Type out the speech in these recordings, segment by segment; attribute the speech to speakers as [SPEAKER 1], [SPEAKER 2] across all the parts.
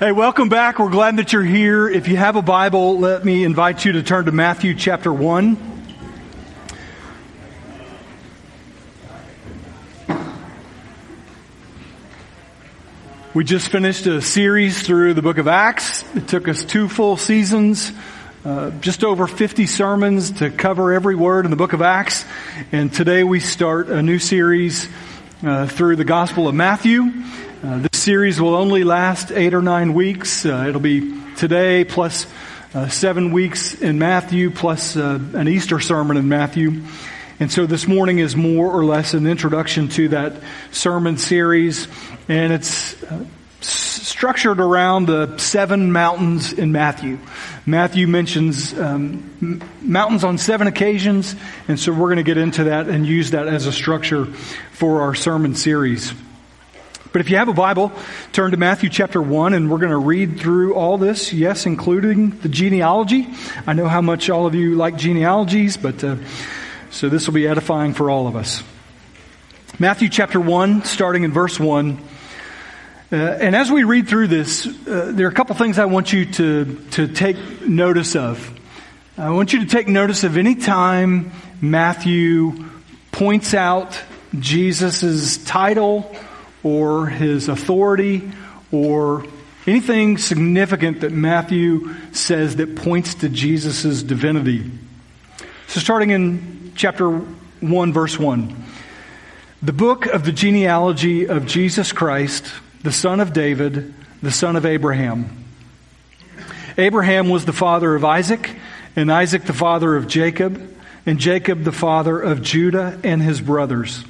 [SPEAKER 1] Hey, welcome back. We're glad that you're here. If you have a Bible, let me invite you to turn to Matthew chapter 1. We just finished a series through the book of Acts. It took us two full seasons, uh, just over 50 sermons to cover every word in the book of Acts. And today we start a new series uh, through the Gospel of Matthew. Uh, series will only last eight or nine weeks. Uh, it'll be today plus uh, seven weeks in Matthew plus uh, an Easter sermon in Matthew. And so this morning is more or less an introduction to that sermon series, and it's uh, structured around the seven mountains in Matthew. Matthew mentions um, m- mountains on seven occasions, and so we're going to get into that and use that as a structure for our sermon series. But if you have a Bible, turn to Matthew chapter 1 and we're going to read through all this, yes, including the genealogy. I know how much all of you like genealogies, but uh, so this will be edifying for all of us. Matthew chapter 1, starting in verse 1. Uh, and as we read through this, uh, there are a couple things I want you to, to take notice of. I want you to take notice of any time Matthew points out Jesus' title or his authority or anything significant that Matthew says that points to Jesus' divinity. So starting in chapter 1, verse 1. The book of the genealogy of Jesus Christ, the son of David, the son of Abraham. Abraham was the father of Isaac, and Isaac the father of Jacob, and Jacob the father of Judah and his brothers.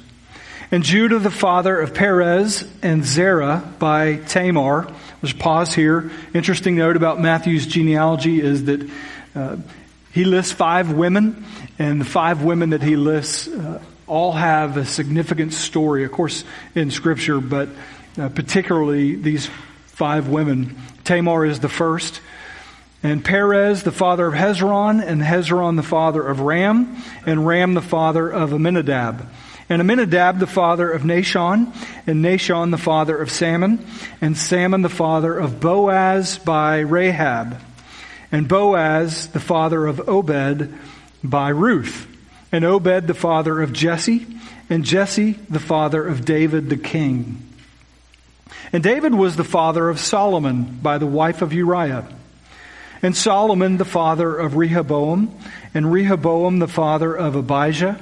[SPEAKER 1] And Judah the father of Perez and Zerah by Tamar. Let's pause here. Interesting note about Matthew's genealogy is that uh, he lists five women, and the five women that he lists uh, all have a significant story, of course, in Scripture, but uh, particularly these five women. Tamar is the first, and Perez, the father of Hezron, and Hezron, the father of Ram, and Ram, the father of Amminadab. And Amminadab, the father of Nahshon, and Nahshon, the father of Salmon, and Salmon, the father of Boaz by Rahab and Boaz, the father of Obed, by Ruth, and Obed, the father of Jesse, and Jesse, the father of David the king. And David was the father of Solomon by the wife of Uriah. And Solomon the father of Rehoboam, and Rehoboam the father of Abijah,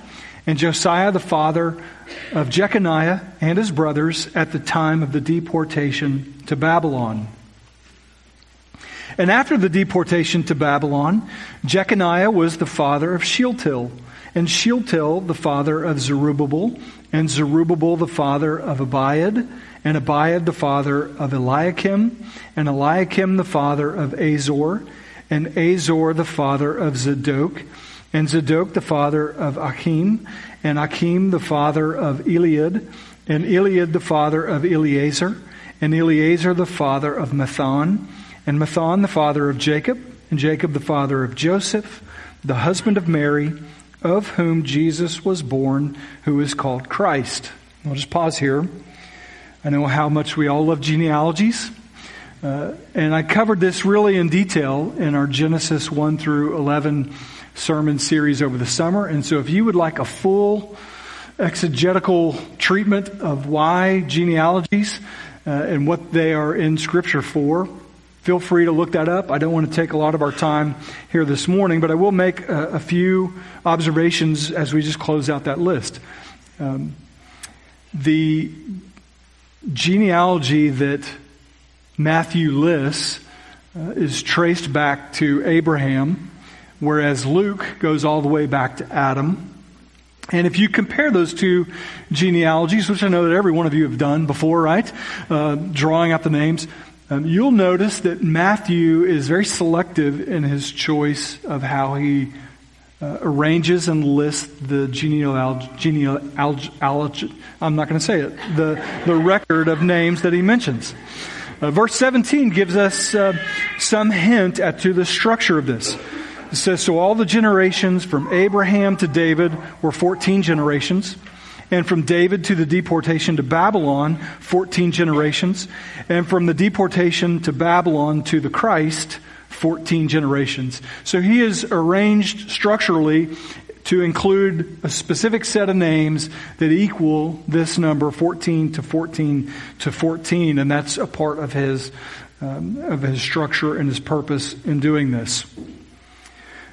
[SPEAKER 1] and Josiah the father of Jeconiah and his brothers at the time of the deportation to Babylon. And after the deportation to Babylon, Jeconiah was the father of Shealtiel, and Shealtiel the father of Zerubbabel, and Zerubbabel the father of Abiud, and Abiud the father of Eliakim, and Eliakim the father of Azor, and Azor the father of Zadok, and Zadok the father of Achim, and Achim the father of Eliud, and Eliud the father of Eleazar, and Eleazar the father of Matthan, and Matthan the father of Jacob, and Jacob the father of Joseph, the husband of Mary, of whom Jesus was born, who is called Christ. I'll just pause here. I know how much we all love genealogies. Uh, and I covered this really in detail in our Genesis 1 through 11 sermon series over the summer. And so if you would like a full exegetical treatment of why genealogies uh, and what they are in Scripture for, Feel free to look that up. I don't want to take a lot of our time here this morning, but I will make a, a few observations as we just close out that list. Um, the genealogy that Matthew lists uh, is traced back to Abraham, whereas Luke goes all the way back to Adam. And if you compare those two genealogies, which I know that every one of you have done before, right? Uh, drawing out the names, Um, you'll notice that Matthew is very selective in his choice of how he uh, arranges and lists the genealogy, I'm not going to say it, the, the record of names that he mentions. Uh, verse 17 gives us uh, some hint at to the structure of this. It says, So all the generations from Abraham to David were 14 generations. And from David to the deportation to Babylon, 14 generations. And from the deportation to Babylon to the Christ, 14 generations. So he is arranged structurally to include a specific set of names that equal this number 14 to 14 to 14 and that's a part of his um, of his structure and his purpose in doing this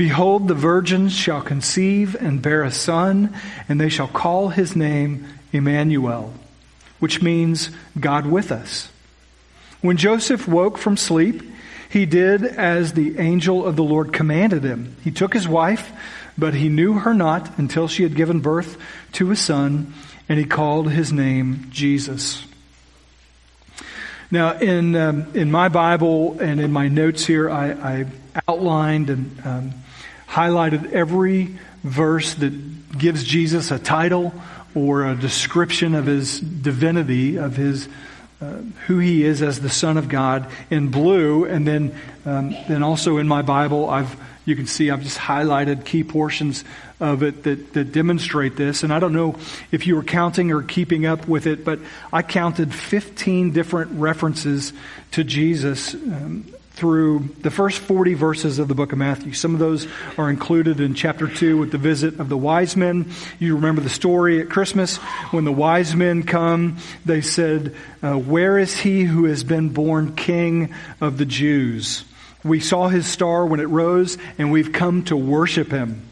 [SPEAKER 1] Behold, the virgins shall conceive and bear a son, and they shall call his name Emmanuel, which means God with us. When Joseph woke from sleep, he did as the angel of the Lord commanded him. He took his wife, but he knew her not until she had given birth to a son, and he called his name Jesus. Now, in um, in my Bible and in my notes here, I, I outlined and um, highlighted every verse that gives Jesus a title or a description of his divinity, of his uh, who he is as the Son of God in blue, and then um, then also in my Bible, I've you can see I've just highlighted key portions of it that, that demonstrate this. And I don't know if you were counting or keeping up with it, but I counted 15 different references to Jesus um, through the first 40 verses of the book of Matthew. Some of those are included in chapter 2 with the visit of the wise men. You remember the story at Christmas when the wise men come, they said, uh, Where is he who has been born king of the Jews? We saw his star when it rose, and we've come to worship him.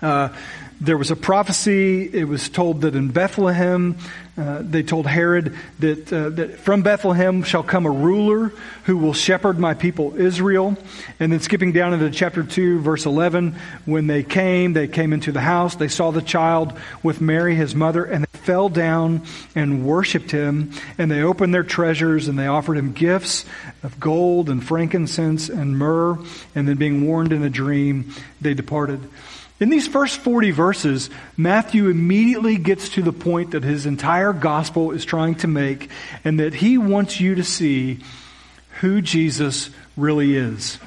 [SPEAKER 1] Uh, there was a prophecy. It was told that in Bethlehem, uh, they told Herod that, uh, that from Bethlehem shall come a ruler who will shepherd my people Israel. And then skipping down into chapter 2, verse 11, when they came, they came into the house. They saw the child with Mary, his mother, and they fell down and worshiped him. And they opened their treasures and they offered him gifts of gold and frankincense and myrrh. And then being warned in a dream, they departed. In these first 40 verses, Matthew immediately gets to the point that his entire gospel is trying to make, and that he wants you to see who Jesus really is.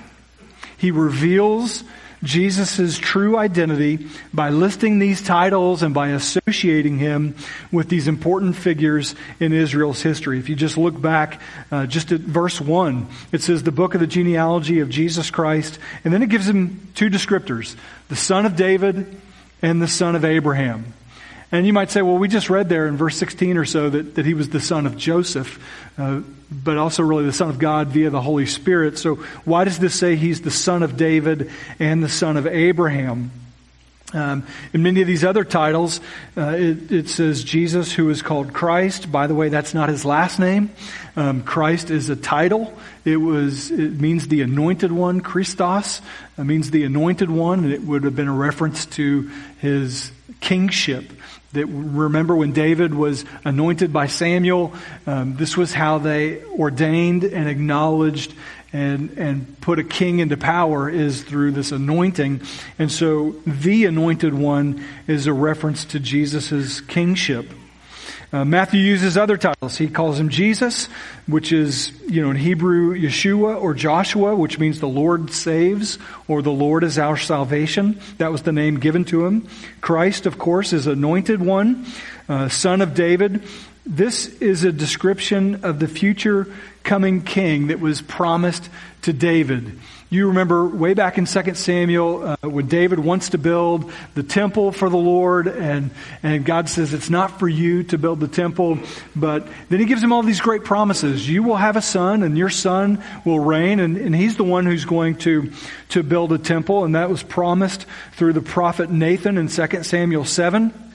[SPEAKER 1] He reveals Jesus' true identity by listing these titles and by associating him with these important figures in Israel's history. If you just look back uh, just at verse 1, it says the book of the genealogy of Jesus Christ, and then it gives him two descriptors the son of David and the son of Abraham. And you might say, well, we just read there in verse 16 or so that, that he was the son of Joseph, uh, but also really the son of God via the Holy Spirit. So why does this say he's the son of David and the son of Abraham? Um, in many of these other titles, uh, it, it, says Jesus, who is called Christ. By the way, that's not his last name. Um, Christ is a title. It was it means the anointed one. Christos it means the anointed one, and it would have been a reference to his kingship. That remember when David was anointed by Samuel, um, this was how they ordained and acknowledged and and put a king into power is through this anointing. And so the anointed one is a reference to Jesus' kingship. Uh, Matthew uses other titles. He calls him Jesus, which is, you know, in Hebrew, Yeshua or Joshua, which means the Lord saves or the Lord is our salvation. That was the name given to him. Christ, of course, is anointed one, uh, son of David. This is a description of the future coming king that was promised to David. You remember way back in 2 Samuel uh, when David wants to build the temple for the Lord, and, and God says it's not for you to build the temple, but then he gives him all these great promises. You will have a son, and your son will reign, and, and he's the one who's going to, to build a temple, and that was promised through the prophet Nathan in 2 Samuel 7.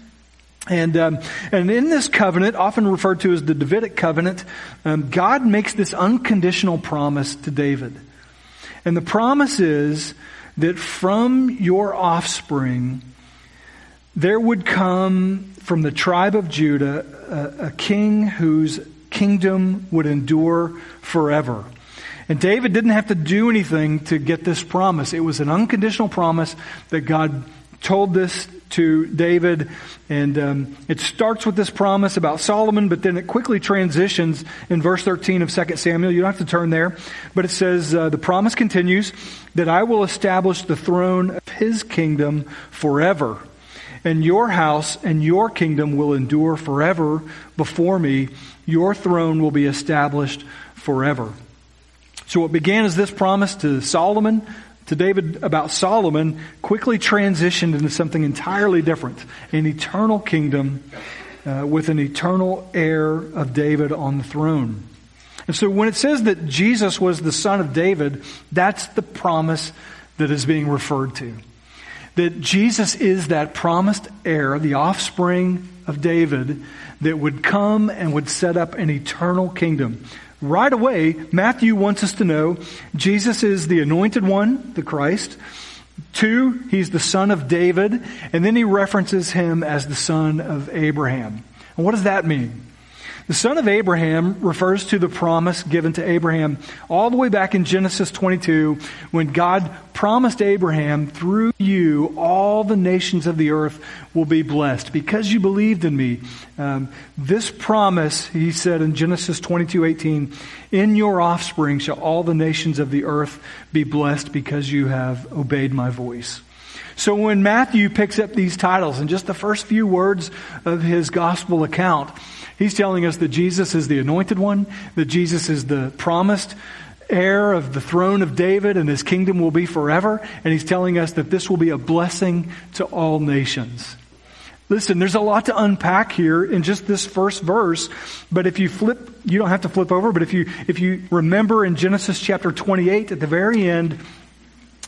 [SPEAKER 1] And um, and in this covenant, often referred to as the Davidic covenant, um, God makes this unconditional promise to David. And the promise is that from your offspring, there would come from the tribe of Judah a, a king whose kingdom would endure forever. And David didn't have to do anything to get this promise. It was an unconditional promise that God told this to David. And um, it starts with this promise about Solomon, but then it quickly transitions in verse 13 of 2 Samuel. You don't have to turn there. But it says, uh, the promise continues that I will establish the throne of his kingdom forever. And your house and your kingdom will endure forever before me. Your throne will be established forever. So what began as this promise to Solomon to David about Solomon quickly transitioned into something entirely different an eternal kingdom uh, with an eternal heir of David on the throne. And so when it says that Jesus was the son of David, that's the promise that is being referred to. That Jesus is that promised heir, the offspring of David, that would come and would set up an eternal kingdom right away, Matthew wants us to know Jesus is the anointed one, the Christ. Two, he's the son of David. And then he references him as the son of Abraham. And what does that mean? The son of Abraham refers to the promise given to Abraham all the way back in Genesis 22 when God promised Abraham, through you, all the nations of the earth will be blessed because you believed in me. Um, this promise, he said in Genesis 22, 18, in your offspring shall all the nations of the earth be blessed because you have obeyed my voice. So when Matthew picks up these titles in just the first few words of his gospel account, He's telling us that Jesus is the anointed one, that Jesus is the promised heir of the throne of David and his kingdom will be forever. And he's telling us that this will be a blessing to all nations. Listen, there's a lot to unpack here in just this first verse, but if you flip, you don't have to flip over, but if you, if you remember in Genesis chapter 28 at the very end,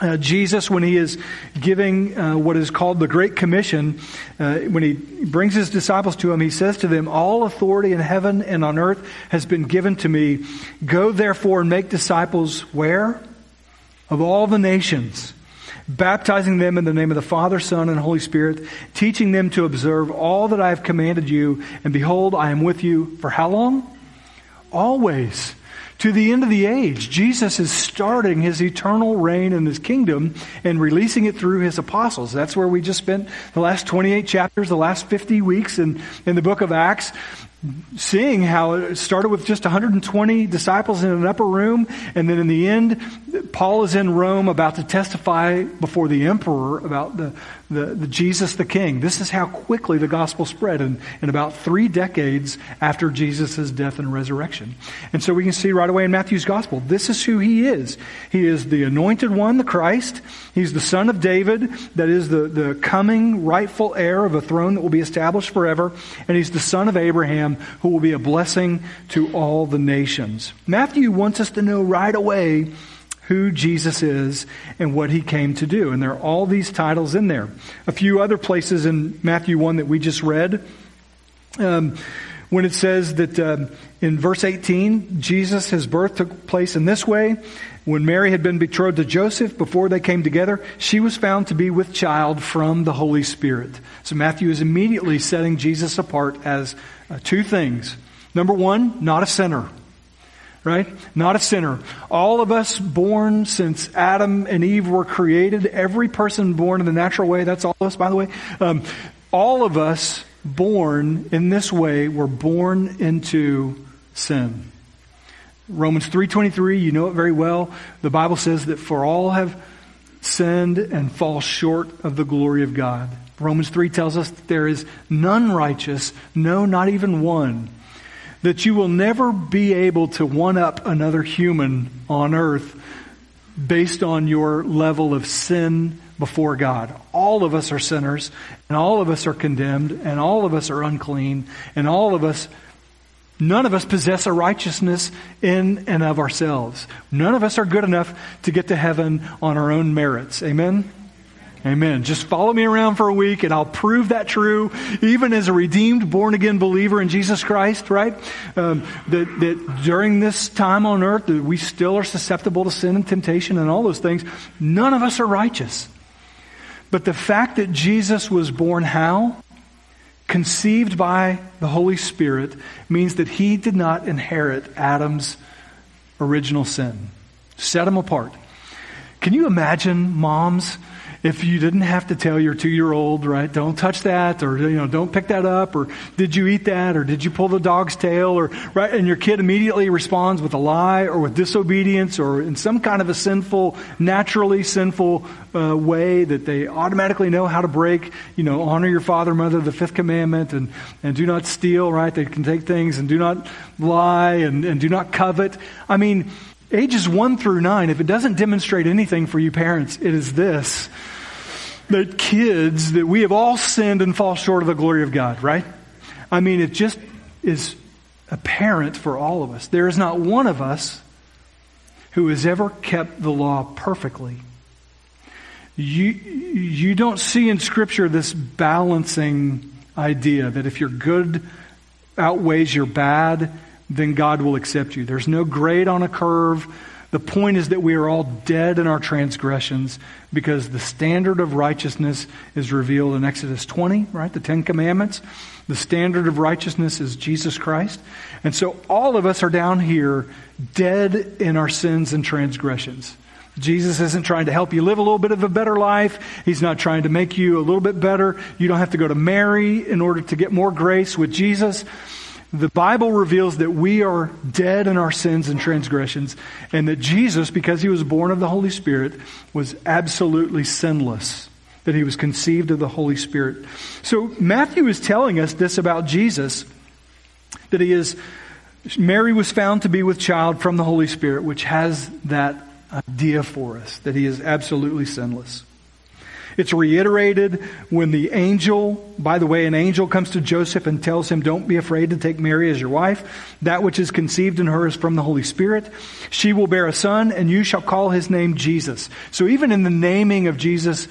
[SPEAKER 1] uh, Jesus, when he is giving uh, what is called the Great Commission, uh, when he brings his disciples to him, he says to them, All authority in heaven and on earth has been given to me. Go therefore and make disciples where? Of all the nations, baptizing them in the name of the Father, Son, and Holy Spirit, teaching them to observe all that I have commanded you. And behold, I am with you for how long? Always to the end of the age. Jesus is starting his eternal reign in his kingdom and releasing it through his apostles. That's where we just spent the last 28 chapters, the last 50 weeks in, in the book of Acts seeing how it started with just 120 disciples in an upper room, and then in the end, Paul is in Rome about to testify before the emperor about the, the, the Jesus the King. This is how quickly the gospel spread in, in about three decades after Jesus' death and resurrection. And so we can see right away in Matthew's gospel, this is who he is. He is the anointed one, the Christ. He's the son of David, that is the, the coming rightful heir of a throne that will be established forever. And he's the son of Abraham who will be a blessing to all the nations. Matthew wants us to know right away who Jesus is and what he came to do. And there are all these titles in there. A few other places in Matthew 1 that we just read. Um, when it says that um, in verse 18, Jesus, his birth took place in this way. When Mary had been betrothed to Joseph, before they came together, she was found to be with child from the Holy Spirit. So Matthew is immediately setting Jesus apart as uh, two things. Number one, not a sinner. Right? Not a sinner. All of us born since Adam and Eve were created, every person born in the natural way, that's all of us, by the way. Um, all of us born in this way were born into sin. Romans 3:23, you know it very well. The Bible says that for all have sinned and fall short of the glory of God. Romans 3 tells us that there is none righteous, no not even one. That you will never be able to one up another human on earth based on your level of sin before God. All of us are sinners, and all of us are condemned, and all of us are unclean, and all of us, none of us possess a righteousness in and of ourselves. None of us are good enough to get to heaven on our own merits. Amen? Amen. Just follow me around for a week and I'll prove that true, even as a redeemed, born again believer in Jesus Christ, right? Um, that, that during this time on earth, that we still are susceptible to sin and temptation and all those things. None of us are righteous. But the fact that Jesus was born how? Conceived by the Holy Spirit means that he did not inherit Adam's original sin. Set him apart. Can you imagine moms? If you didn't have to tell your two year old, right, don't touch that, or, you know, don't pick that up, or did you eat that, or did you pull the dog's tail, or, right, and your kid immediately responds with a lie, or with disobedience, or in some kind of a sinful, naturally sinful uh, way that they automatically know how to break, you know, honor your father, mother, the fifth commandment, and, and do not steal, right? They can take things and do not lie and, and do not covet. I mean, ages one through nine, if it doesn't demonstrate anything for you parents, it is this that kids, that we have all sinned and fall short of the glory of God, right? I mean, it just is apparent for all of us. There is not one of us who has ever kept the law perfectly. You, you don't see in Scripture this balancing idea that if your good outweighs your bad, then God will accept you. There's no grade on a curve. The point is that we are all dead in our transgressions because the standard of righteousness is revealed in Exodus 20, right? The Ten Commandments. The standard of righteousness is Jesus Christ. And so all of us are down here dead in our sins and transgressions. Jesus isn't trying to help you live a little bit of a better life. He's not trying to make you a little bit better. You don't have to go to Mary in order to get more grace with Jesus. The Bible reveals that we are dead in our sins and transgressions, and that Jesus, because he was born of the Holy Spirit, was absolutely sinless, that he was conceived of the Holy Spirit. So Matthew is telling us this about Jesus, that he is, Mary was found to be with child from the Holy Spirit, which has that idea for us, that he is absolutely sinless. It's reiterated when the angel, by the way, an angel comes to Joseph and tells him, Don't be afraid to take Mary as your wife. That which is conceived in her is from the Holy Spirit. She will bear a son, and you shall call his name Jesus. So even in the naming of Jesus,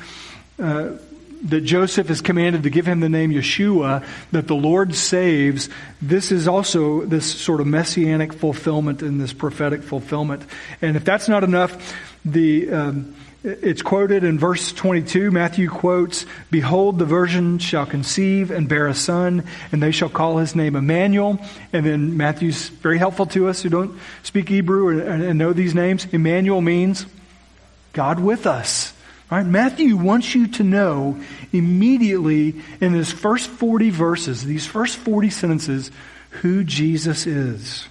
[SPEAKER 1] uh, that Joseph is commanded to give him the name Yeshua, that the Lord saves, this is also this sort of messianic fulfillment and this prophetic fulfillment. And if that's not enough, the. Um, it's quoted in verse 22. Matthew quotes, Behold, the virgin shall conceive and bear a son, and they shall call his name Emmanuel. And then Matthew's very helpful to us who don't speak Hebrew and know these names. Emmanuel means God with us. Right? Matthew wants you to know immediately in his first 40 verses, these first 40 sentences, who Jesus is.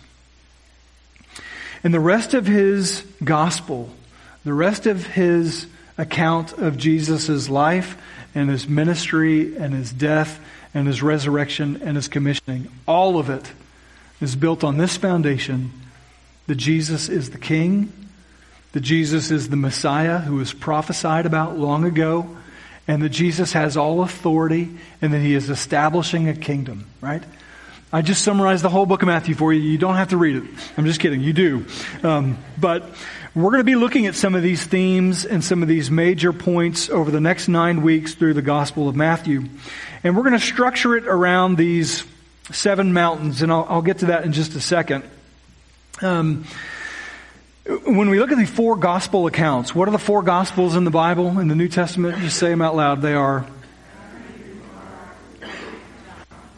[SPEAKER 1] And the rest of his gospel the rest of his account of Jesus' life and his ministry and his death and his resurrection and his commissioning, all of it is built on this foundation that Jesus is the King, that Jesus is the Messiah who was prophesied about long ago, and that Jesus has all authority and that he is establishing a kingdom, right? I just summarized the whole book of Matthew for you. You don't have to read it. I'm just kidding. You do. Um, but we're going to be looking at some of these themes and some of these major points over the next nine weeks through the Gospel of Matthew. And we're going to structure it around these seven mountains, and I'll, I'll get to that in just a second. Um, when we look at the four gospel accounts, what are the four gospels in the Bible, in the New Testament? Just say them out loud. They are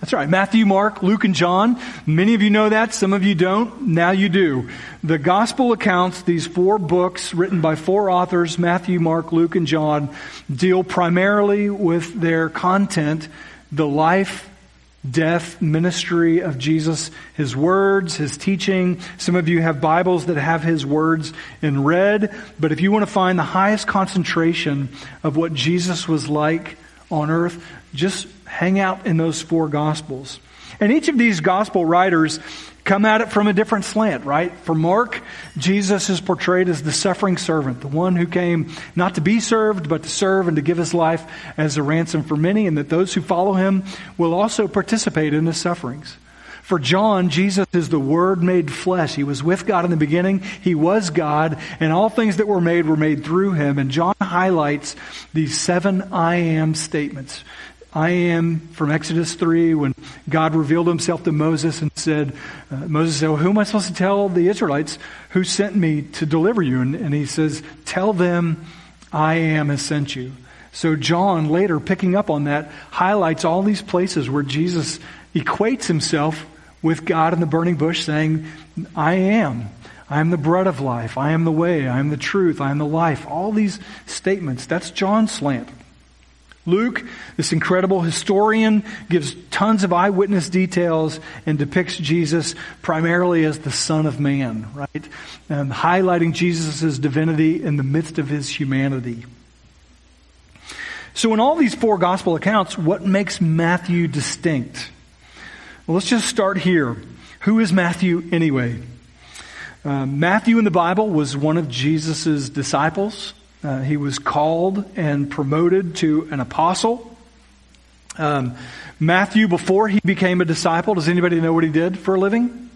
[SPEAKER 1] That's right. Matthew, Mark, Luke, and John. Many of you know that. Some of you don't. Now you do. The gospel accounts, these four books written by four authors, Matthew, Mark, Luke, and John, deal primarily with their content, the life, death, ministry of Jesus, his words, his teaching. Some of you have Bibles that have his words in red, but if you want to find the highest concentration of what Jesus was like on earth, just hang out in those four gospels. And each of these gospel writers come at it from a different slant, right? For Mark, Jesus is portrayed as the suffering servant, the one who came not to be served, but to serve and to give his life as a ransom for many, and that those who follow him will also participate in his sufferings. For John, Jesus is the Word made flesh. He was with God in the beginning. He was God, and all things that were made were made through him. And John highlights these seven I am statements. I am from Exodus 3 when God revealed himself to Moses and said, uh, Moses said, well, who am I supposed to tell the Israelites who sent me to deliver you? And, and he says, tell them I am has sent you. So John later picking up on that highlights all these places where Jesus equates himself with God in the burning bush saying, I am. I am the bread of life. I am the way. I am the truth. I am the life. All these statements. That's John's slant. Luke, this incredible historian, gives tons of eyewitness details and depicts Jesus primarily as the Son of Man, right? Um, highlighting Jesus' divinity in the midst of his humanity. So in all these four gospel accounts, what makes Matthew distinct? Well, let's just start here. Who is Matthew anyway? Uh, Matthew in the Bible was one of Jesus' disciples. Uh, he was called and promoted to an apostle. Um, Matthew, before he became a disciple, does anybody know what he did for a living?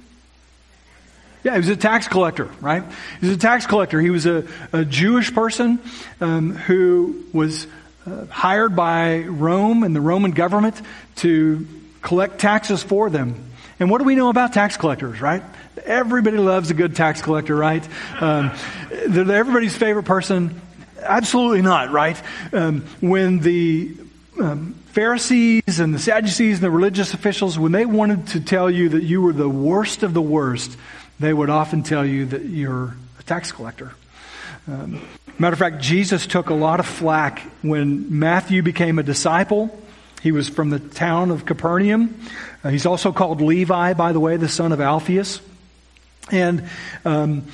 [SPEAKER 1] Yeah, he was a tax collector, right? He was a tax collector. He was a, a Jewish person um, who was uh, hired by Rome and the Roman government to collect taxes for them. And what do we know about tax collectors, right? Everybody loves a good tax collector, right? Um, they're everybody's favorite person. Absolutely not, right? Um, when the um, Pharisees and the Sadducees and the religious officials, when they wanted to tell you that you were the worst of the worst, they would often tell you that you're a tax collector. Um, matter of fact, Jesus took a lot of flack when Matthew became a disciple he was from the town of Capernaum. Uh, he's also called Levi, by the way, the son of Alphaeus. And um,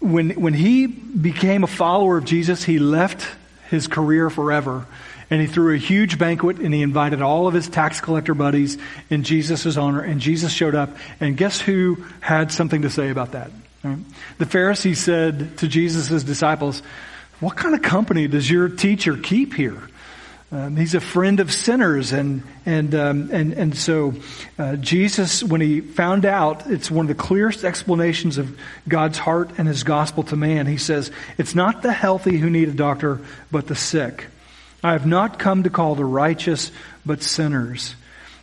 [SPEAKER 1] when, when he became a follower of Jesus, he left his career forever. And he threw a huge banquet and he invited all of his tax collector buddies in Jesus' honor. And Jesus showed up. And guess who had something to say about that? Right? The Pharisees said to Jesus' disciples, What kind of company does your teacher keep here? Um, he's a friend of sinners, and and um, and and so uh, Jesus, when he found out, it's one of the clearest explanations of God's heart and His gospel to man. He says, "It's not the healthy who need a doctor, but the sick. I have not come to call the righteous, but sinners."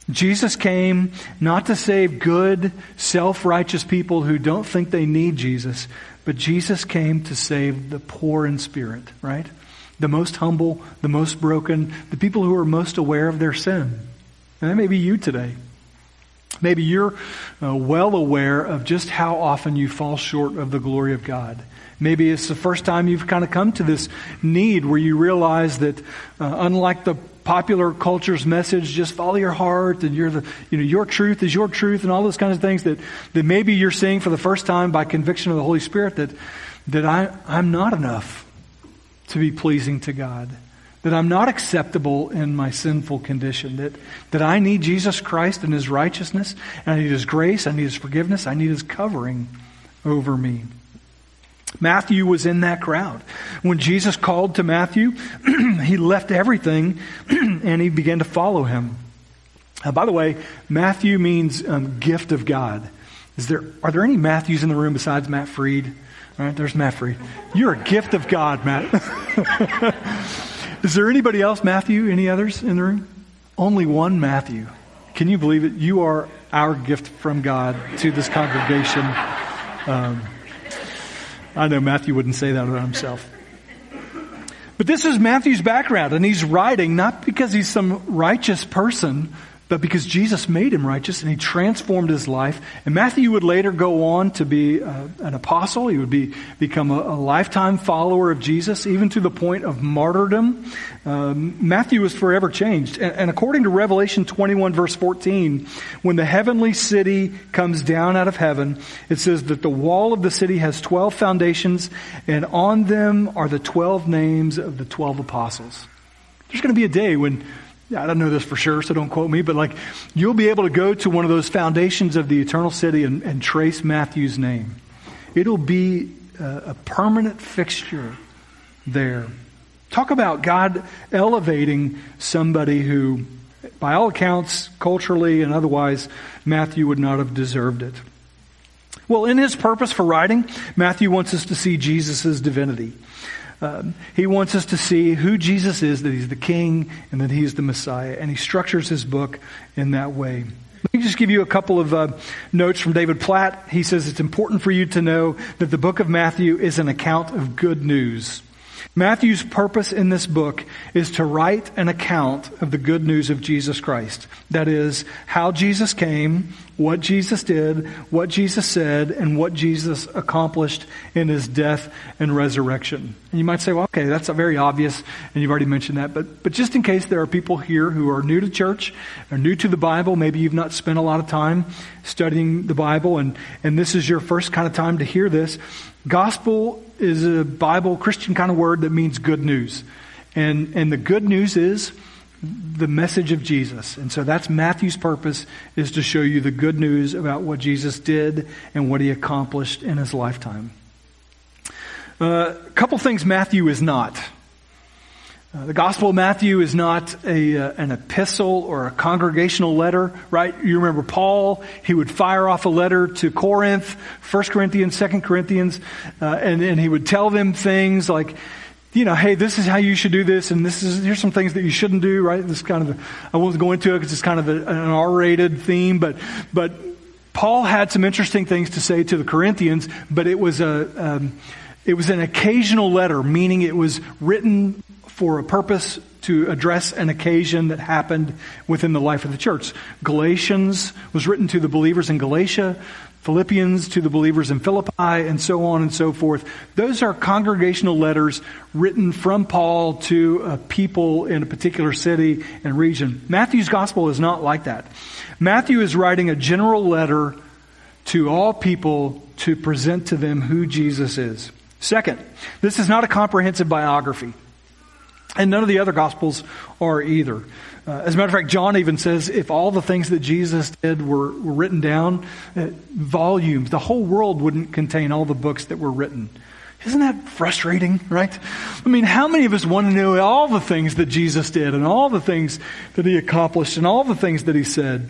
[SPEAKER 1] Jesus came not to save good, self-righteous people who don't think they need Jesus, but Jesus came to save the poor in spirit, right? The most humble, the most broken, the people who are most aware of their sin. And that may be you today. Maybe you're uh, well aware of just how often you fall short of the glory of God. Maybe it's the first time you've kind of come to this need where you realize that, uh, unlike the popular culture's message, just follow your heart and you're the, you know, your truth is your truth and all those kinds of things that, that maybe you're seeing for the first time by conviction of the Holy Spirit that, that I, I'm not enough to be pleasing to God. That I'm not acceptable in my sinful condition. That, that I need Jesus Christ and His righteousness, and I need His grace, I need His forgiveness, I need His covering over me. Matthew was in that crowd. When Jesus called to Matthew, he left everything and he began to follow him. Uh, by the way, Matthew means um, gift of God. Is there, are there any Matthews in the room besides Matt Freed? Right, there's Matt Freed. You're a gift of God, Matt. Is there anybody else, Matthew? Any others in the room? Only one Matthew. Can you believe it? You are our gift from God to this congregation. Um, I know Matthew wouldn't say that about himself. But this is Matthew's background, and he's writing not because he's some righteous person, but because Jesus made him righteous and he transformed his life. And Matthew would later go on to be uh, an apostle. He would be, become a, a, lifetime follower of Jesus, even to the point of martyrdom. Um, Matthew was forever changed. And, and according to Revelation 21 verse 14, when the heavenly city comes down out of heaven, it says that the wall of the city has 12 foundations and on them are the 12 names of the 12 apostles. There's going to be a day when I don't know this for sure, so don't quote me, but like you'll be able to go to one of those foundations of the eternal city and, and trace Matthew's name. It'll be a, a permanent fixture there. Talk about God elevating somebody who, by all accounts, culturally and otherwise, Matthew would not have deserved it. Well, in his purpose for writing, Matthew wants us to see Jesus' divinity. Um, he wants us to see who Jesus is, that he's the king and that he's the Messiah. And he structures his book in that way. Let me just give you a couple of uh, notes from David Platt. He says it's important for you to know that the book of Matthew is an account of good news. Matthew's purpose in this book is to write an account of the good news of Jesus Christ. That is, how Jesus came, what Jesus did, what Jesus said, and what Jesus accomplished in his death and resurrection. And you might say, well, okay, that's very obvious, and you've already mentioned that. But, but just in case there are people here who are new to church, or new to the Bible, maybe you've not spent a lot of time studying the Bible, and, and this is your first kind of time to hear this. Gospel is a Bible Christian kind of word that means good news. And, and the good news is the message of Jesus. And so that's Matthew's purpose is to show you the good news about what Jesus did and what he accomplished in his lifetime. Uh, a couple things Matthew is not. Uh, the Gospel of Matthew is not a, uh, an epistle or a congregational letter, right? You remember Paul, he would fire off a letter to Corinth, 1 Corinthians, 2 Corinthians, uh, and, and he would tell them things like, you know, hey, this is how you should do this, and this is, here's some things that you shouldn't do, right? This kind of, a, I won't go into it because it's kind of a, an R-rated theme, but, but Paul had some interesting things to say to the Corinthians, but it was a, um, it was an occasional letter, meaning it was written for a purpose to address an occasion that happened within the life of the church. Galatians was written to the believers in Galatia, Philippians to the believers in Philippi, and so on and so forth. Those are congregational letters written from Paul to a people in a particular city and region. Matthew's gospel is not like that. Matthew is writing a general letter to all people to present to them who Jesus is. Second, this is not a comprehensive biography. And none of the other gospels are either. Uh, as a matter of fact, John even says if all the things that Jesus did were, were written down, uh, volumes, the whole world wouldn't contain all the books that were written. Isn't that frustrating, right? I mean, how many of us want to know all the things that Jesus did and all the things that he accomplished and all the things that he said?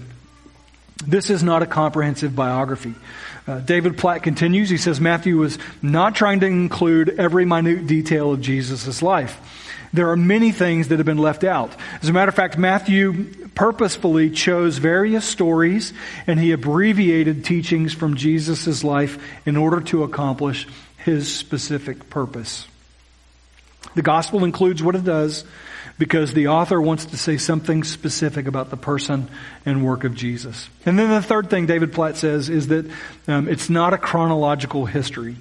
[SPEAKER 1] This is not a comprehensive biography. Uh, David Platt continues. He says Matthew was not trying to include every minute detail of Jesus' life. There are many things that have been left out. As a matter of fact, Matthew purposefully chose various stories and he abbreviated teachings from Jesus' life in order to accomplish his specific purpose. The gospel includes what it does because the author wants to say something specific about the person and work of Jesus. And then the third thing David Platt says is that um, it's not a chronological history.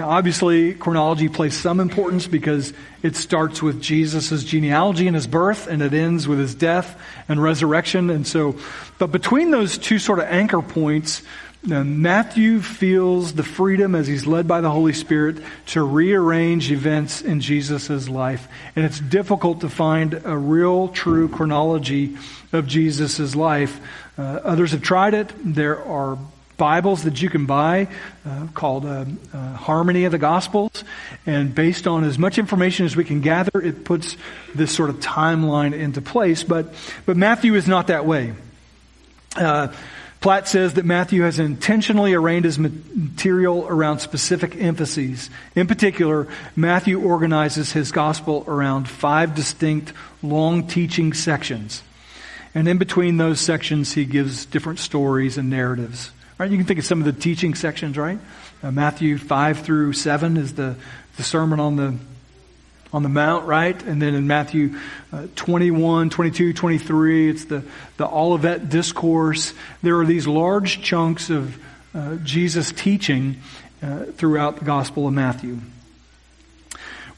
[SPEAKER 1] Now, obviously, chronology plays some importance because it starts with Jesus' genealogy and his birth, and it ends with his death and resurrection. And so, but between those two sort of anchor points, uh, Matthew feels the freedom as he's led by the Holy Spirit to rearrange events in Jesus' life. And it's difficult to find a real, true chronology of Jesus' life. Uh, others have tried it. There are Bibles that you can buy uh, called uh, uh, Harmony of the Gospels. And based on as much information as we can gather, it puts this sort of timeline into place. But, but Matthew is not that way. Uh, Platt says that Matthew has intentionally arranged his material around specific emphases. In particular, Matthew organizes his gospel around five distinct long teaching sections. And in between those sections, he gives different stories and narratives. Right? You can think of some of the teaching sections, right? Uh, Matthew 5 through 7 is the, the Sermon on the, on the Mount, right? And then in Matthew uh, 21, 22, 23, it's the, the Olivet Discourse. There are these large chunks of uh, Jesus teaching uh, throughout the Gospel of Matthew.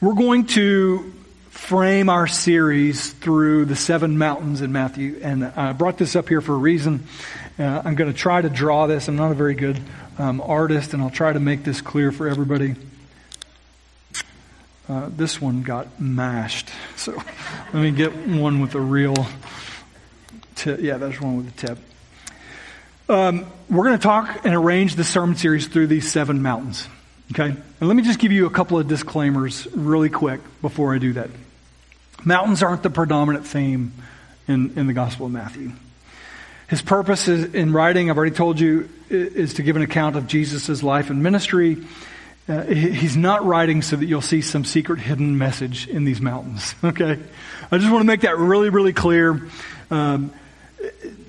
[SPEAKER 1] We're going to frame our series through the seven mountains in Matthew, and I brought this up here for a reason. Uh, I'm going to try to draw this. I'm not a very good um, artist, and I'll try to make this clear for everybody. Uh, this one got mashed. So let me get one with a real tip. Yeah, there's one with a tip. Um, we're going to talk and arrange the sermon series through these seven mountains. Okay? And let me just give you a couple of disclaimers really quick before I do that. Mountains aren't the predominant theme in, in the Gospel of Matthew. His purpose in writing, I've already told you, is to give an account of Jesus' life and ministry. Uh, he's not writing so that you'll see some secret hidden message in these mountains. Okay? I just want to make that really, really clear. Um,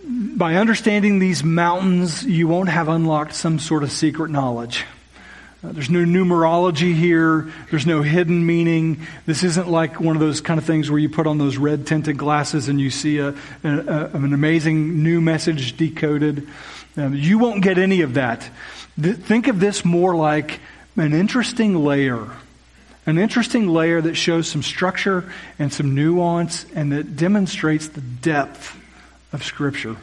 [SPEAKER 1] by understanding these mountains, you won't have unlocked some sort of secret knowledge. Uh, there's no numerology here. There's no hidden meaning. This isn't like one of those kind of things where you put on those red tinted glasses and you see a, a, a, an amazing new message decoded. Um, you won't get any of that. Th- think of this more like an interesting layer. An interesting layer that shows some structure and some nuance and that demonstrates the depth of Scripture.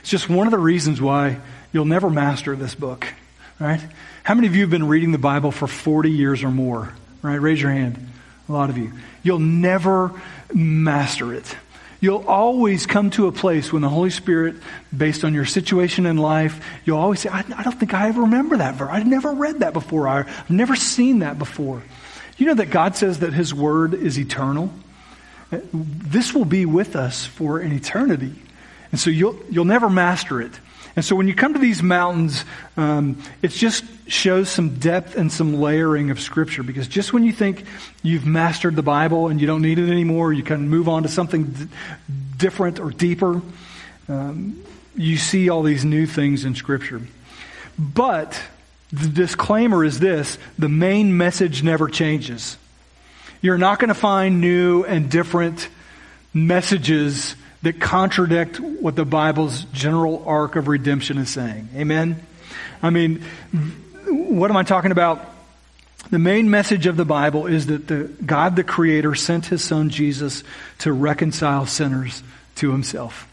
[SPEAKER 1] It's just one of the reasons why you'll never master this book, right? How many of you have been reading the Bible for 40 years or more? Right? Raise your hand. A lot of you. You'll never master it. You'll always come to a place when the Holy Spirit, based on your situation in life, you'll always say, I, I don't think I ever remember that verse. I've never read that before. I've never seen that before. You know that God says that His Word is eternal? Uh, this will be with us for an eternity. And so you'll, you'll never master it. And so when you come to these mountains, um, it just shows some depth and some layering of Scripture. Because just when you think you've mastered the Bible and you don't need it anymore, you can move on to something d- different or deeper, um, you see all these new things in Scripture. But the disclaimer is this the main message never changes. You're not going to find new and different messages that contradict what the Bible's general arc of redemption is saying. Amen? I mean, what am I talking about? The main message of the Bible is that the God the Creator sent His Son Jesus to reconcile sinners to Himself.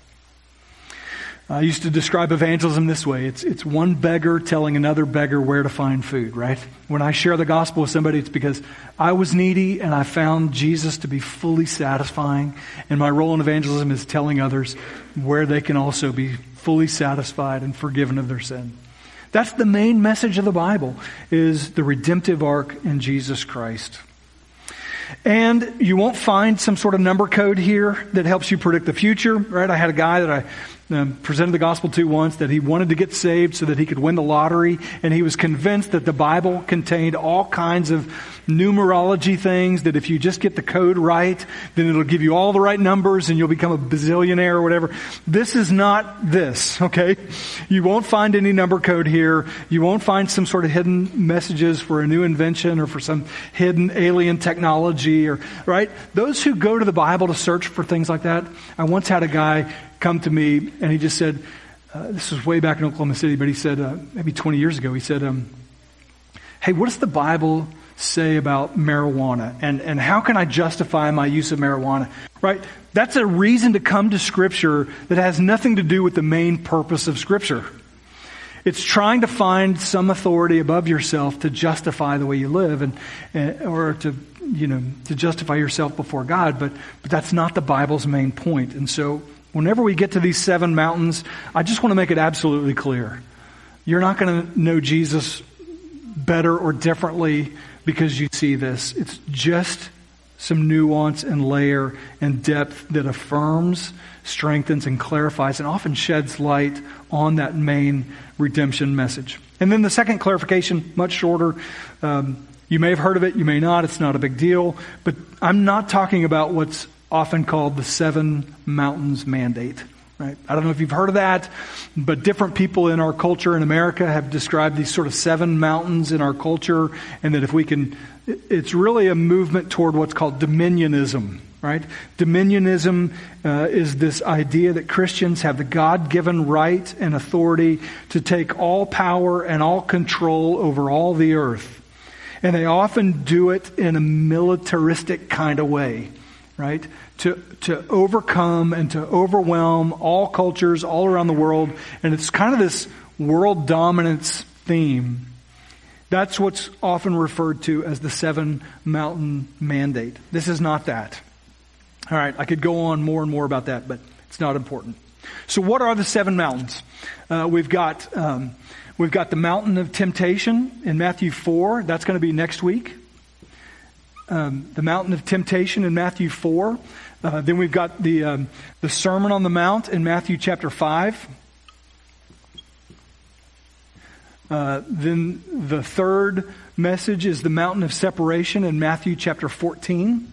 [SPEAKER 1] I used to describe evangelism this way it's, it's one beggar telling another beggar where to find food, right? When I share the gospel with somebody, it's because I was needy and I found Jesus to be fully satisfying. And my role in evangelism is telling others where they can also be fully satisfied and forgiven of their sin. That's the main message of the Bible is the redemptive arc in Jesus Christ. And you won't find some sort of number code here that helps you predict the future, right? I had a guy that I um, presented the gospel to once that he wanted to get saved so that he could win the lottery, and he was convinced that the Bible contained all kinds of numerology things that if you just get the code right, then it'll give you all the right numbers and you'll become a bazillionaire or whatever. This is not this, okay? You won't find any number code here. You won't find some sort of hidden messages for a new invention or for some hidden alien technology or, right? Those who go to the Bible to search for things like that, I once had a guy come to me and he just said, uh, this was way back in Oklahoma City, but he said, uh, maybe 20 years ago, he said, um, hey, what does the Bible say about marijuana? And, and how can I justify my use of marijuana? Right? That's a reason to come to Scripture that has nothing to do with the main purpose of Scripture. It's trying to find some authority above yourself to justify the way you live and, and or to you know to justify yourself before God, but but that's not the Bible's main point. And so Whenever we get to these seven mountains, I just want to make it absolutely clear. You're not going to know Jesus better or differently because you see this. It's just some nuance and layer and depth that affirms, strengthens, and clarifies, and often sheds light on that main redemption message. And then the second clarification, much shorter. Um, you may have heard of it, you may not. It's not a big deal. But I'm not talking about what's often called the Seven Mountains Mandate. Right? I don't know if you've heard of that, but different people in our culture in America have described these sort of seven mountains in our culture, and that if we can, it's really a movement toward what's called dominionism. Right? Dominionism uh, is this idea that Christians have the God given right and authority to take all power and all control over all the earth. And they often do it in a militaristic kind of way right? To, to overcome and to overwhelm all cultures all around the world. And it's kind of this world dominance theme. That's what's often referred to as the seven mountain mandate. This is not that. All right, I could go on more and more about that, but it's not important. So, what are the seven mountains? Uh, we've got um, we've got the mountain of temptation in Matthew four. That's going to be next week. Um, the mountain of temptation in Matthew four. Uh, then we've got the um, the Sermon on the Mount in Matthew chapter five. Uh, then the third message is the mountain of separation in Matthew chapter 14.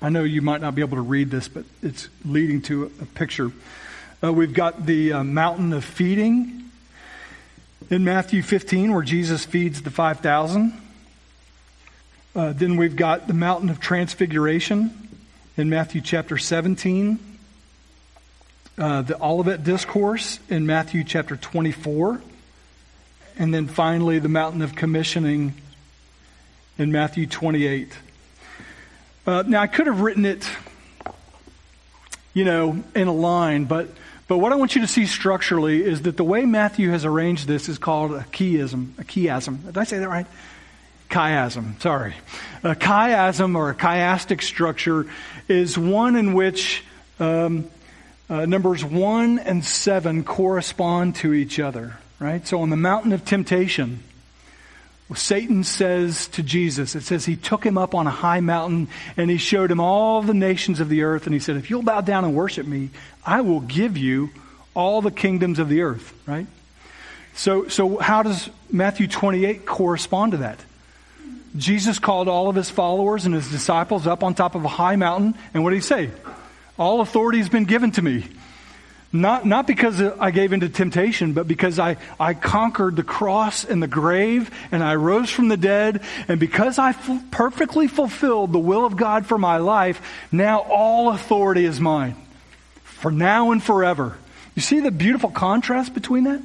[SPEAKER 1] I know you might not be able to read this, but it's leading to a, a picture. Uh, we've got the uh, mountain of feeding in Matthew 15, where Jesus feeds the 5,000. Uh, then we've got the mountain of transfiguration in Matthew chapter 17 uh, the Olivet Discourse in Matthew chapter 24, and then finally the Mountain of Commissioning in Matthew 28. Uh, now, I could have written it, you know, in a line, but, but what I want you to see structurally is that the way Matthew has arranged this is called a chiasm. A chiasm. Did I say that right? Chiasm, sorry. A chiasm or a chiastic structure is one in which um, uh, numbers 1 and 7 correspond to each other, right? So on the mountain of temptation, Satan says to Jesus, it says he took him up on a high mountain and he showed him all the nations of the earth and he said, if you'll bow down and worship me, I will give you all the kingdoms of the earth, right? So, so how does Matthew 28 correspond to that? Jesus called all of his followers and his disciples up on top of a high mountain and what did he say? All authority has been given to me. Not, not because I gave into temptation, but because I, I conquered the cross and the grave and I rose from the dead. And because I f- perfectly fulfilled the will of God for my life, now all authority is mine. For now and forever. You see the beautiful contrast between that?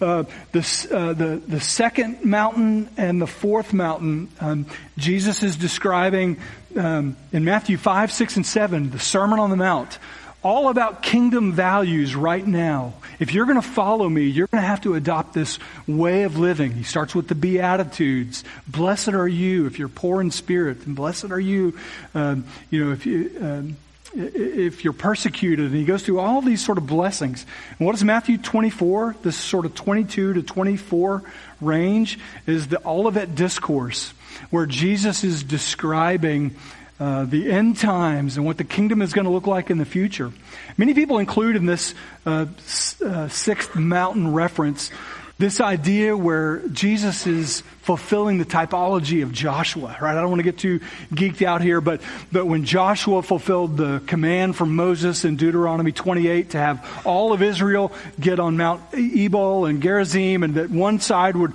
[SPEAKER 1] Uh, the, uh, the, the second mountain and the fourth mountain, um, Jesus is describing um, in Matthew 5, 6, and 7, the Sermon on the Mount, all about kingdom values right now. If you're going to follow me, you're going to have to adopt this way of living. He starts with the Beatitudes. Blessed are you if you're poor in spirit, and blessed are you, um, you know, if you. Um, if you're persecuted, and he goes through all these sort of blessings. And what is Matthew 24? This sort of 22 to 24 range is the Olivet Discourse, where Jesus is describing uh, the end times and what the kingdom is going to look like in the future. Many people include in this uh, uh, sixth mountain reference this idea where Jesus is fulfilling the typology of Joshua, right? I don't want to get too geeked out here, but, but when Joshua fulfilled the command from Moses in Deuteronomy 28 to have all of Israel get on Mount Ebal and Gerizim and that one side would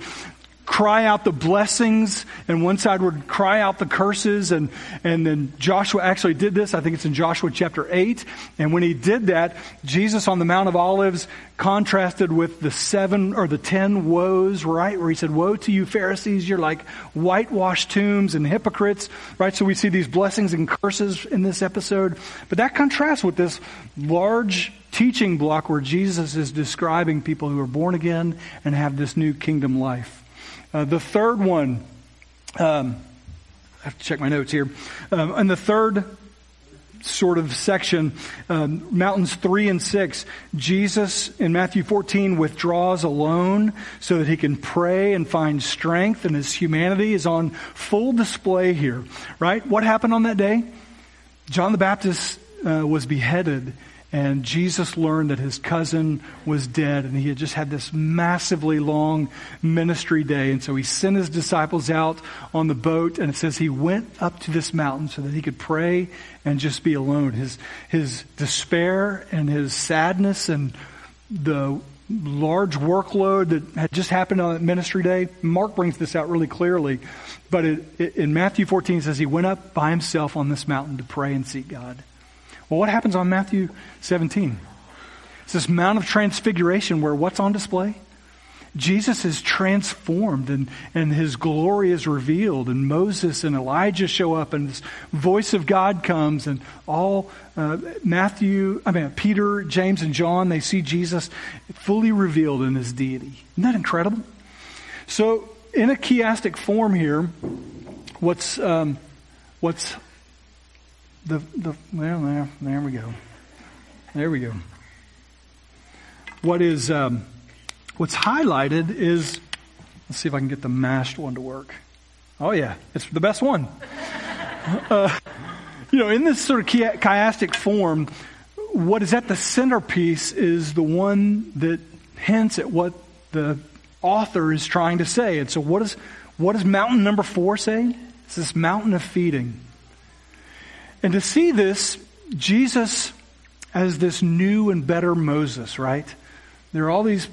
[SPEAKER 1] cry out the blessings and one side would cry out the curses and, and then Joshua actually did this. I think it's in Joshua chapter 8. And when he did that, Jesus on the Mount of Olives contrasted with the seven or the ten woes, right? Where he said, woe to you Pharisees, you're like whitewashed tombs and hypocrites, right? So we see these blessings and curses in this episode. But that contrasts with this large teaching block where Jesus is describing people who are born again and have this new kingdom life. Uh, the third one, um, I have to check my notes here. Um, and the third sort of section, um, mountains three and six, Jesus in Matthew 14 withdraws alone so that he can pray and find strength, and his humanity is on full display here, right? What happened on that day? John the Baptist uh, was beheaded and Jesus learned that his cousin was dead and he had just had this massively long ministry day. And so he sent his disciples out on the boat and it says he went up to this mountain so that he could pray and just be alone. His, his despair and his sadness and the large workload that had just happened on that ministry day. Mark brings this out really clearly. But it, it, in Matthew 14 it says he went up by himself on this mountain to pray and seek God. Well, what happens on Matthew 17? It's this Mount of Transfiguration where what's on display? Jesus is transformed and, and his glory is revealed and Moses and Elijah show up and this voice of God comes and all uh, Matthew, I mean Peter, James and John, they see Jesus fully revealed in his deity. Isn't that incredible? So in a chiastic form here, what's, um, what's the, the, well, there, there we go. There we go. What is, um, What's highlighted is, let's see if I can get the mashed one to work. Oh yeah, it's the best one. Uh, you know, in this sort of chiastic form, what is at the centerpiece is the one that hints at what the author is trying to say. And so what, is, what does mountain number four say? It's this mountain of feeding. And to see this, Jesus as this new and better Moses, right? There are all these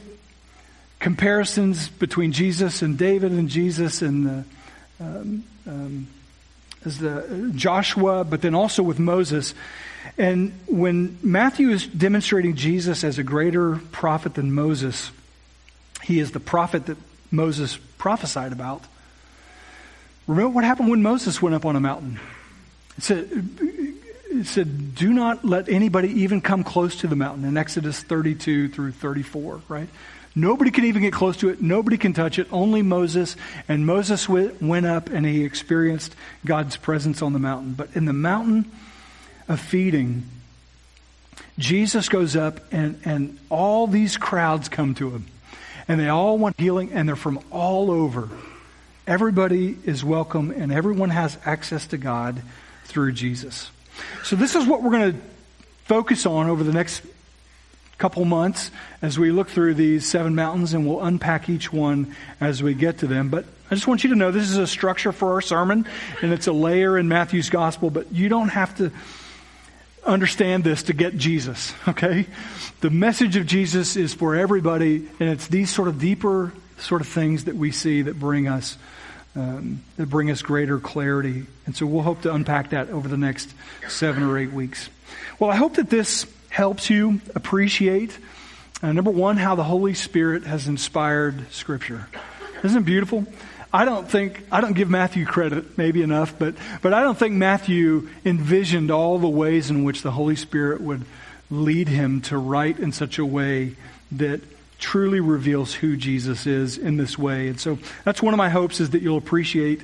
[SPEAKER 1] comparisons between Jesus and David and Jesus and the, um, um, as the Joshua, but then also with Moses. And when Matthew is demonstrating Jesus as a greater prophet than Moses, he is the prophet that Moses prophesied about. Remember what happened when Moses went up on a mountain? It said, it said, Do not let anybody even come close to the mountain in Exodus 32 through 34, right? Nobody can even get close to it. Nobody can touch it. Only Moses. And Moses went up and he experienced God's presence on the mountain. But in the mountain of feeding, Jesus goes up and, and all these crowds come to him. And they all want healing and they're from all over. Everybody is welcome and everyone has access to God through Jesus. So this is what we're going to focus on over the next couple months as we look through these seven mountains, and we'll unpack each one as we get to them. But I just want you to know this is a structure for our sermon, and it's a layer in Matthew's gospel, but you don't have to understand this to get Jesus, okay? The message of Jesus is for everybody, and it's these sort of deeper sort of things that we see that bring us. Um, that bring us greater clarity. And so we'll hope to unpack that over the next seven or eight weeks. Well, I hope that this helps you appreciate, uh, number one, how the Holy Spirit has inspired Scripture. Isn't it beautiful? I don't think, I don't give Matthew credit, maybe enough, but, but I don't think Matthew envisioned all the ways in which the Holy Spirit would lead him to write in such a way that truly reveals who Jesus is in this way. And so that's one of my hopes is that you'll appreciate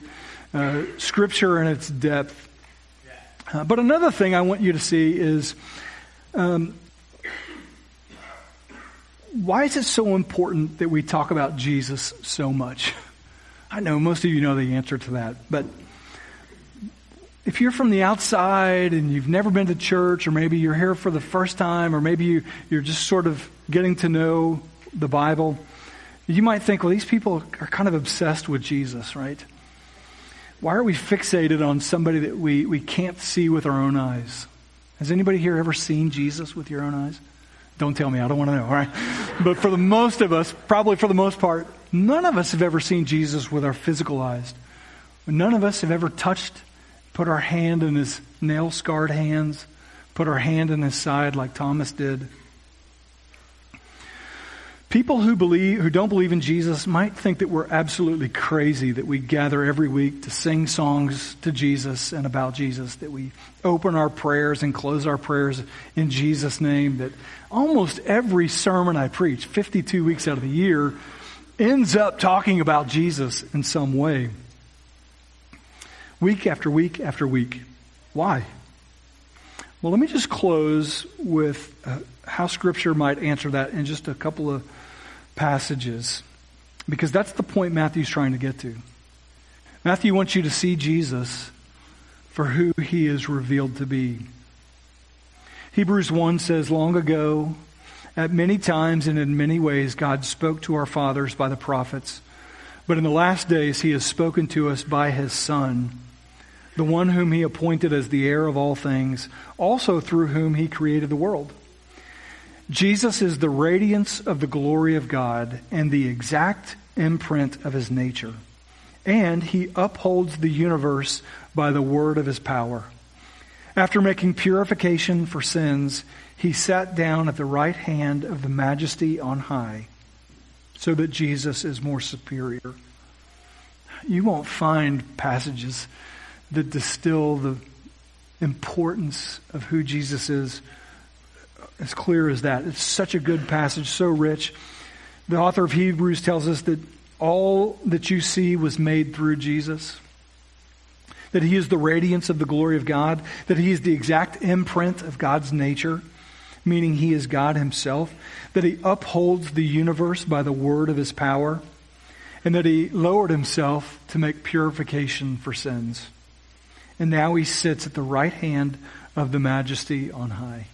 [SPEAKER 1] uh, Scripture and its depth. Uh, but another thing I want you to see is um, why is it so important that we talk about Jesus so much? I know most of you know the answer to that, but if you're from the outside and you've never been to church, or maybe you're here for the first time, or maybe you, you're just sort of getting to know the Bible, you might think, well, these people are kind of obsessed with Jesus, right? Why are we fixated on somebody that we, we can't see with our own eyes? Has anybody here ever seen Jesus with your own eyes? Don't tell me, I don't want to know, all right? But for the most of us, probably for the most part, none of us have ever seen Jesus with our physical eyes. None of us have ever touched, put our hand in his nail scarred hands, put our hand in his side like Thomas did. People who believe, who don't believe in Jesus might think that we're absolutely crazy that we gather every week to sing songs to Jesus and about Jesus, that we open our prayers and close our prayers in Jesus' name, that almost every sermon I preach, 52 weeks out of the year, ends up talking about Jesus in some way. Week after week after week. Why? Well, let me just close with uh, how Scripture might answer that in just a couple of passages because that's the point Matthew's trying to get to. Matthew wants you to see Jesus for who he is revealed to be. Hebrews 1 says, Long ago, at many times and in many ways, God spoke to our fathers by the prophets. But in the last days, he has spoken to us by his Son, the one whom he appointed as the heir of all things, also through whom he created the world. Jesus is the radiance of the glory of God and the exact imprint of his nature. And he upholds the universe by the word of his power. After making purification for sins, he sat down at the right hand of the majesty on high, so that Jesus is more superior. You won't find passages that distill the importance of who Jesus is as clear as that. It's such a good passage, so rich. The author of Hebrews tells us that all that you see was made through Jesus. That he is the radiance of the glory of God, that he is the exact imprint of God's nature, meaning he is God himself, that he upholds the universe by the word of his power, and that he lowered himself to make purification for sins. And now he sits at the right hand of the majesty on high.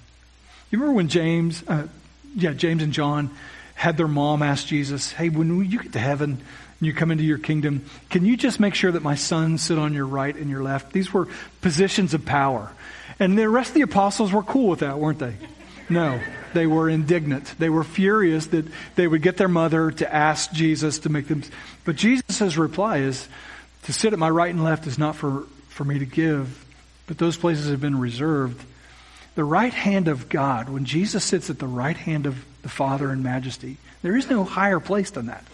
[SPEAKER 1] You remember when James, uh, yeah, James and John had their mom ask Jesus, hey, when you get to heaven and you come into your kingdom, can you just make sure that my sons sit on your right and your left? These were positions of power. And the rest of the apostles were cool with that, weren't they? No, they were indignant. They were furious that they would get their mother to ask Jesus to make them. But Jesus' reply is to sit at my right and left is not for, for me to give, but those places have been reserved the right hand of God, when Jesus sits at the right hand of the Father in majesty, there is no higher place than that.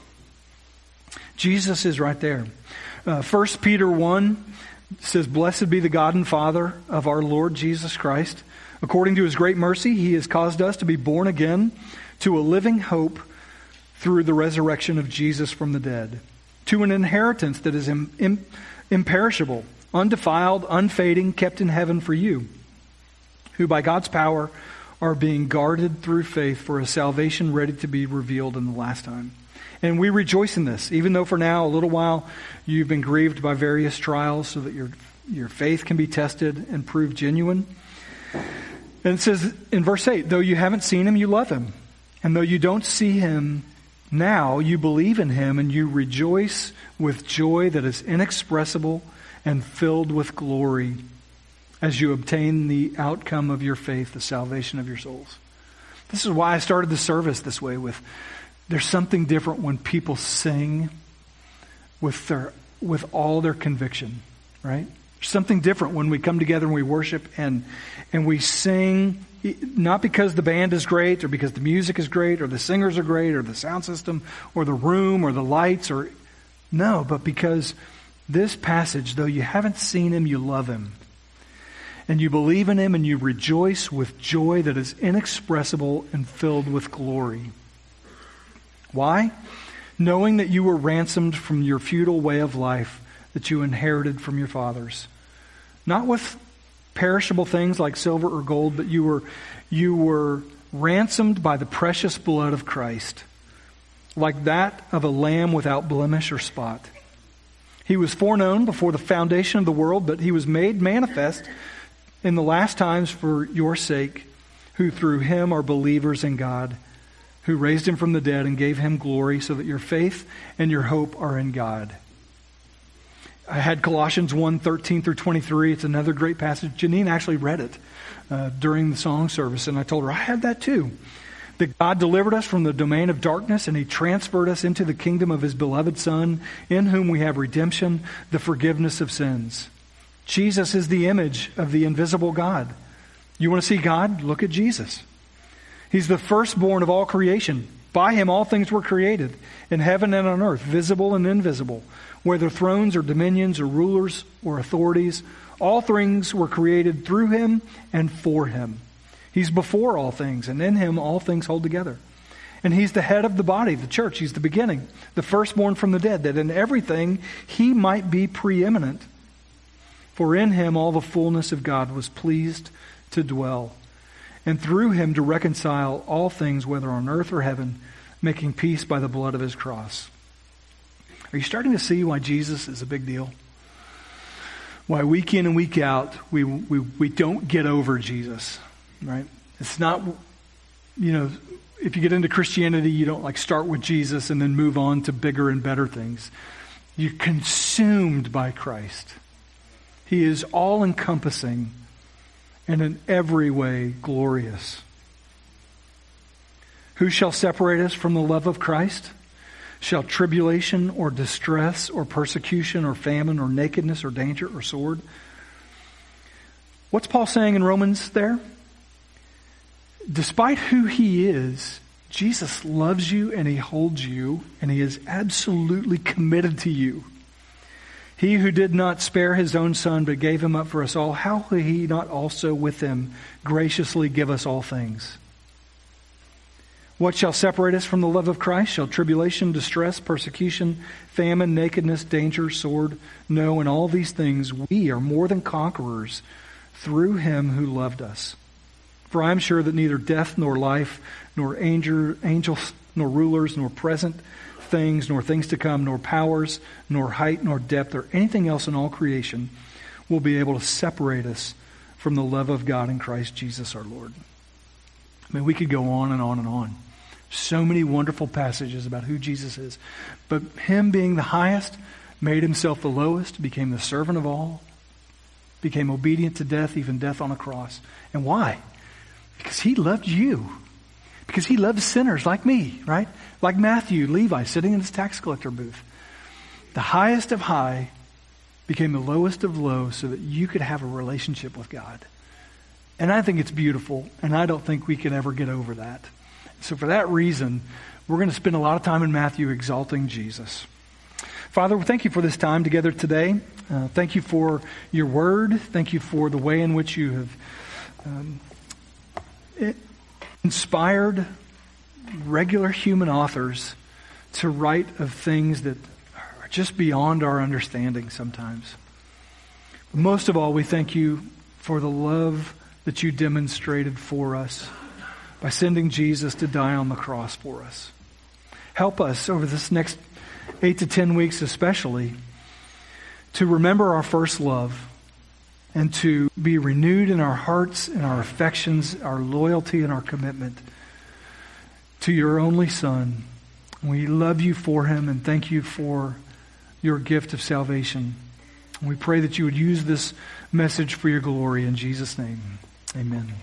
[SPEAKER 1] Jesus is right there. Uh, 1 Peter 1 says, Blessed be the God and Father of our Lord Jesus Christ. According to his great mercy, he has caused us to be born again to a living hope through the resurrection of Jesus from the dead, to an inheritance that is Im- Im- imperishable, undefiled, unfading, kept in heaven for you who by God's power are being guarded through faith for a salvation ready to be revealed in the last time. And we rejoice in this, even though for now, a little while, you've been grieved by various trials so that your, your faith can be tested and proved genuine. And it says in verse 8, though you haven't seen him, you love him. And though you don't see him now, you believe in him and you rejoice with joy that is inexpressible and filled with glory as you obtain the outcome of your faith, the salvation of your souls. This is why I started the service this way with there's something different when people sing with their with all their conviction, right? Something different when we come together and we worship and and we sing not because the band is great or because the music is great or the singers are great or the sound system or the room or the lights or no, but because this passage, though you haven't seen him, you love him and you believe in him and you rejoice with joy that is inexpressible and filled with glory. Why? Knowing that you were ransomed from your futile way of life that you inherited from your fathers. Not with perishable things like silver or gold, but you were, you were ransomed by the precious blood of Christ, like that of a lamb without blemish or spot. He was foreknown before the foundation of the world, but he was made manifest in the last times for your sake, who through him are believers in God, who raised him from the dead and gave him glory, so that your faith and your hope are in God. I had Colossians 1 13 through 23. It's another great passage. Janine actually read it uh, during the song service, and I told her, I had that too. That God delivered us from the domain of darkness and He transferred us into the kingdom of His beloved Son, in whom we have redemption, the forgiveness of sins. Jesus is the image of the invisible God. You want to see God? Look at Jesus. He's the firstborn of all creation. By him all things were created, in heaven and on earth, visible and invisible, whether thrones or dominions or rulers or authorities. All things were created through him and for him. He's before all things, and in him all things hold together. And he's the head of the body, the church. He's the beginning, the firstborn from the dead, that in everything he might be preeminent. For in him all the fullness of God was pleased to dwell, and through him to reconcile all things, whether on earth or heaven, making peace by the blood of his cross. Are you starting to see why Jesus is a big deal? Why week in and week out, we, we, we don't get over Jesus, right? It's not, you know, if you get into Christianity, you don't like start with Jesus and then move on to bigger and better things. You're consumed by Christ. He is all encompassing and in every way glorious. Who shall separate us from the love of Christ? Shall tribulation or distress or persecution or famine or nakedness or danger or sword? What's Paul saying in Romans there? Despite who he is, Jesus loves you and he holds you and he is absolutely committed to you. He who did not spare his own son but gave him up for us all, how will he not also with him graciously give us all things? What shall separate us from the love of Christ? Shall tribulation, distress, persecution, famine, nakedness, danger, sword? No, in all these things we are more than conquerors through him who loved us. For I am sure that neither death nor life, nor angel, angels, nor rulers, nor present things, nor things to come, nor powers, nor height, nor depth, or anything else in all creation will be able to separate us from the love of God in Christ Jesus our Lord. I mean, we could go on and on and on. So many wonderful passages about who Jesus is. But Him being the highest made Himself the lowest, became the servant of all, became obedient to death, even death on a cross. And why? Because He loved you. Because He loves sinners like me, right? Like Matthew, Levi, sitting in his tax collector booth. The highest of high became the lowest of low so that you could have a relationship with God. And I think it's beautiful, and I don't think we can ever get over that. So, for that reason, we're going to spend a lot of time in Matthew exalting Jesus. Father, thank you for this time together today. Uh, thank you for your word. Thank you for the way in which you have um, inspired regular human authors to write of things that are just beyond our understanding sometimes. Most of all, we thank you for the love that you demonstrated for us by sending Jesus to die on the cross for us. Help us over this next eight to ten weeks, especially, to remember our first love and to be renewed in our hearts and our affections, our loyalty and our commitment to your only Son. We love you for him and thank you for your gift of salvation. We pray that you would use this message for your glory in Jesus' name. Amen.